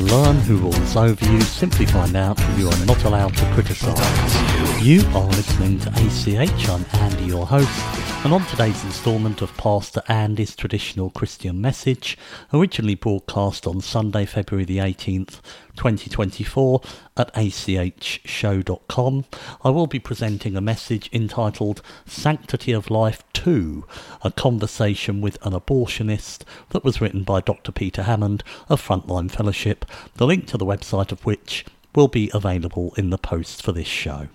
Learn who rules over you, simply find out you are not allowed to criticise. You are listening to ACH. I'm Andy, your host, and on today's instalment of Pastor Andy's traditional Christian message, originally broadcast on Sunday, February the 18th, 2024 at achshow.com, I will be presenting a message entitled Sanctity of Life 2, a conversation with an abortionist that was written by Dr. Peter Hammond of Frontline Fellowship, the link to the website of which will be available in the post for this show.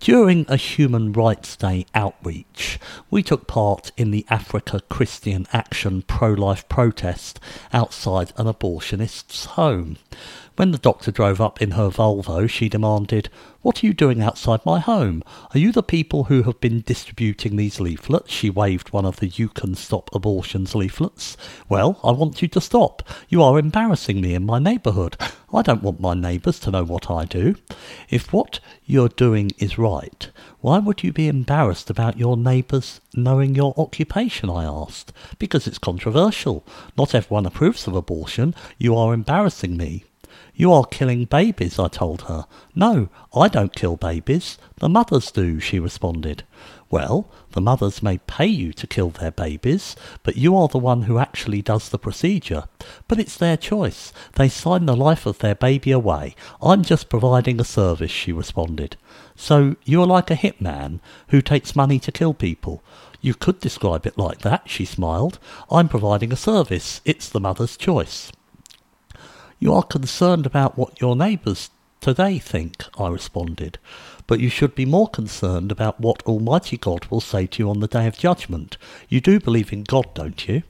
During a Human Rights Day outreach, we took part in the Africa Christian Action pro life protest outside an abortionist's home. When the doctor drove up in her Volvo, she demanded, What are you doing outside my home? Are you the people who have been distributing these leaflets? She waved one of the You Can Stop Abortions leaflets. Well, I want you to stop. You are embarrassing me in my neighbourhood. I don't want my neighbours to know what I do. If what you're doing is right, why would you be embarrassed about your neighbours knowing your occupation? I asked. Because it's controversial. Not everyone approves of abortion. You are embarrassing me. You are killing babies, I told her. No, I don't kill babies. The mothers do, she responded. Well, the mothers may pay you to kill their babies, but you are the one who actually does the procedure. But it's their choice. They sign the life of their baby away. I'm just providing a service, she responded. So you are like a hitman who takes money to kill people. You could describe it like that, she smiled. I'm providing a service. It's the mother's choice. You are concerned about what your neighbours today think, I responded, but you should be more concerned about what Almighty God will say to you on the day of judgment. You do believe in God, don't you?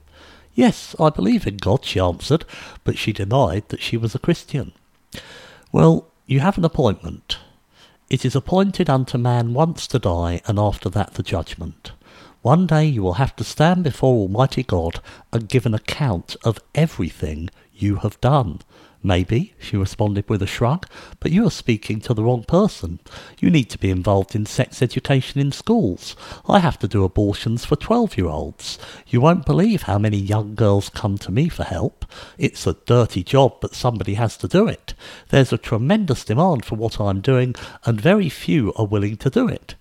Yes, I believe in God, she answered, but she denied that she was a Christian. Well, you have an appointment. It is appointed unto man once to die, and after that the judgment. One day you will have to stand before Almighty God and give an account of everything you have done. Maybe, she responded with a shrug, but you are speaking to the wrong person. You need to be involved in sex education in schools. I have to do abortions for 12 year olds. You won't believe how many young girls come to me for help. It's a dirty job, but somebody has to do it. There's a tremendous demand for what I'm doing, and very few are willing to do it.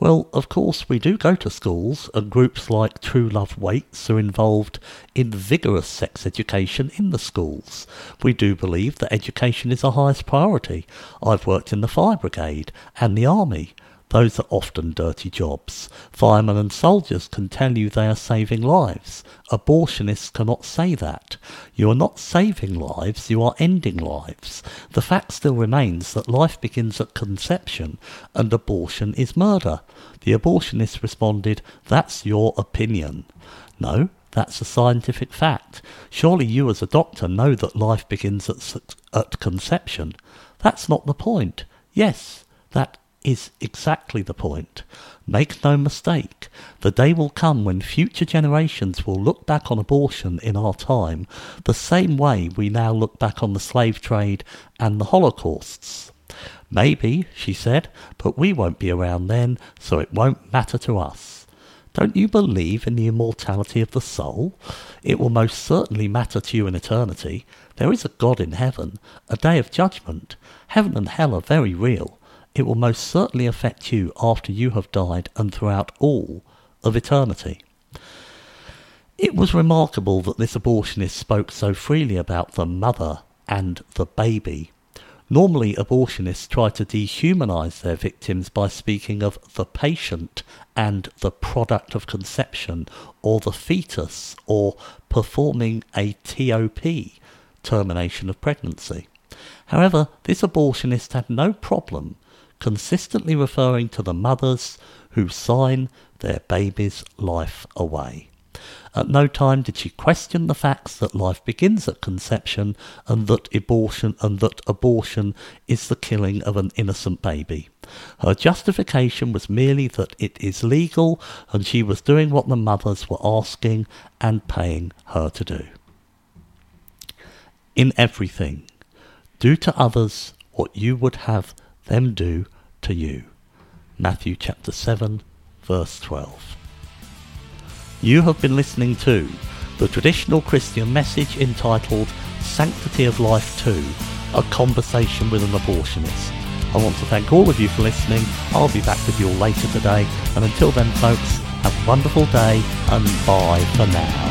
Well, of course, we do go to schools, and groups like True Love Waits are involved in vigorous sex education in the schools. We do believe that education is our highest priority. I've worked in the fire brigade and the army. Those are often dirty jobs. Firemen and soldiers can tell you they are saving lives. Abortionists cannot say that. You are not saving lives, you are ending lives. The fact still remains that life begins at conception and abortion is murder. The abortionist responded, That's your opinion. No, that's a scientific fact. Surely you as a doctor know that life begins at, at conception. That's not the point. Yes, that is exactly the point. Make no mistake, the day will come when future generations will look back on abortion in our time the same way we now look back on the slave trade and the Holocausts. Maybe, she said, but we won't be around then, so it won't matter to us. Don't you believe in the immortality of the soul? It will most certainly matter to you in eternity. There is a God in heaven, a day of judgment. Heaven and hell are very real. It will most certainly affect you after you have died and throughout all of eternity. It was remarkable that this abortionist spoke so freely about the mother and the baby. Normally, abortionists try to dehumanize their victims by speaking of the patient and the product of conception, or the fetus, or performing a TOP, termination of pregnancy. However, this abortionist had no problem consistently referring to the mothers who sign their baby's life away. At no time did she question the facts that life begins at conception and that abortion and that abortion is the killing of an innocent baby. Her justification was merely that it is legal and she was doing what the mothers were asking and paying her to do. In everything, do to others what you would have them do to you. Matthew chapter 7, verse 12. You have been listening to the traditional Christian message entitled Sanctity of Life 2 A Conversation with an Abortionist. I want to thank all of you for listening. I'll be back with you all later today. And until then, folks, have a wonderful day and bye for now.